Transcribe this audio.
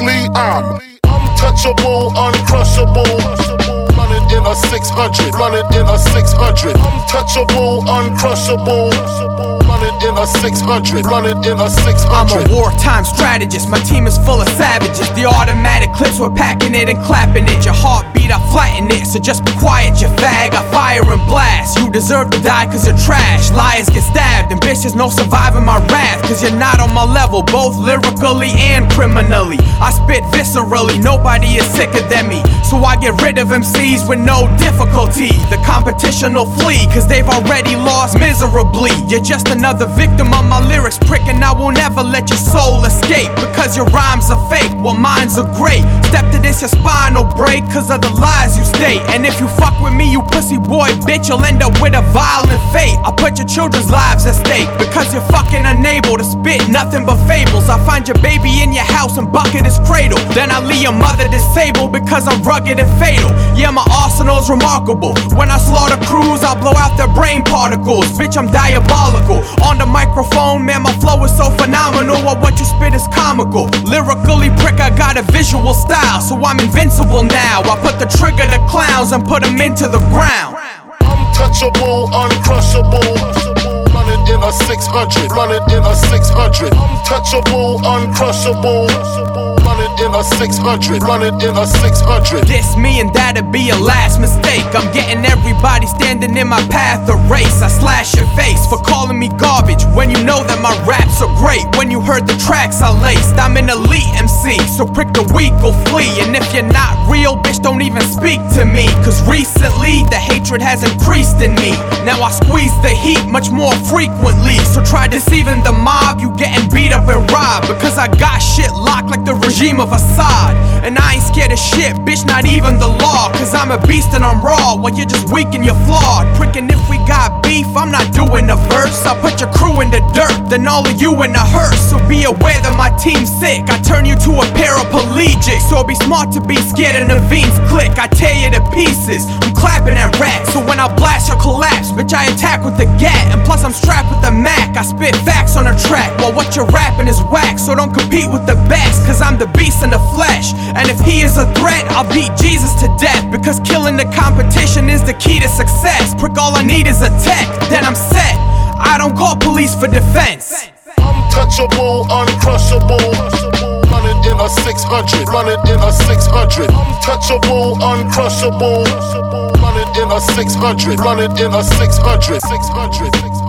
lyrically, I'm untouchable, uncrushable. Running in a 600, running in a 600. Untouchable, uncrushable. Running in a 600, running in a 600. I'm a wartime strategist, my team is full of savages. The automatic clips, we're packing it and clapping it. Your heartbeat, I flatten it, so just be quiet, you fag. I fire and blast. You deserve to die cause you're trash. Liars get stabbed, and bitches no surviving my wrath. Cause you're not on my level, both lyrically and criminally. I spit viscerally, nobody is sicker than me. So I get rid of MCs with no difficulty. The competition will flee, cause they've already lost miserably. You're just another victim of my lyrics, prick, and I will never let your soul escape. Because your rhymes are fake, while mine's are great. Step to this, your spine will break, cause of the lies you state. And if you fuck with me, you pussy boy, bitch, you'll end up with a violent fate. I put your children's lives at stake, because you're fucking unable to spit nothing but fables. I find your baby in your house and bucket his cradle. Then I leave your mother disabled because I'm rugged and fatal. Yeah, my arsenal's remarkable. When I slaughter crews, I blow out their brain particles. Bitch, I'm diabolical. On the microphone, man, my flow is so phenomenal. What you spit is comical. Lyrically, prick, I got a visual style, so I'm invincible now. I put the trigger to clowns and put them into the ground. Untouchable, uncrushable. Running in a 600, running in a 600. Untouchable, uncrushable. Running in a 600, running in a 600. This me and that'd be a last mistake. I'm getting everybody standing in my path a race. I slash your face for calling me garbage when you know that my raps are great. When you heard the tracks I laced, I'm an elite MC, so prick the weak will flee. And if you're not real, bitch, don't even speak to me. Cause recently the hatred has increased in me. Now I squeeze the heat much more frequently. So try deceiving the mob, you getting beat up and robbed. Because I got shit locked like the regime of Assad. And I ain't scared of shit, bitch, not even the law. Cause I'm a beast and I'm raw, while you're just weak and you're flawed. Pricking if we got beef, I'm not doing a verse. I'll put your crew in the dirt, then all of you in a hearse. So be aware that my team's sick. I turn you to a paraplegic. So be smart to be scared of Naveen's click. I tear you to pieces. I'm clapping at rats. So when I blast, you'll collapse. Bitch, I attack with the gat. And plus, I'm strapped with the Mac. I spit facts on a track. While what you're rapping is whack. So don't compete with the best. Cause I'm the beast in the flesh. And if he is a threat, I'll beat Jesus to death. Because killing the competition is the key to success. Prick, all I need is a tech. Then I'm set. I don't call police for defense. Untouchable, uncrushable. Running in a 600, running in a 600. Untouchable, uncrushable. Running in a 600, running in a 600, 600, 600.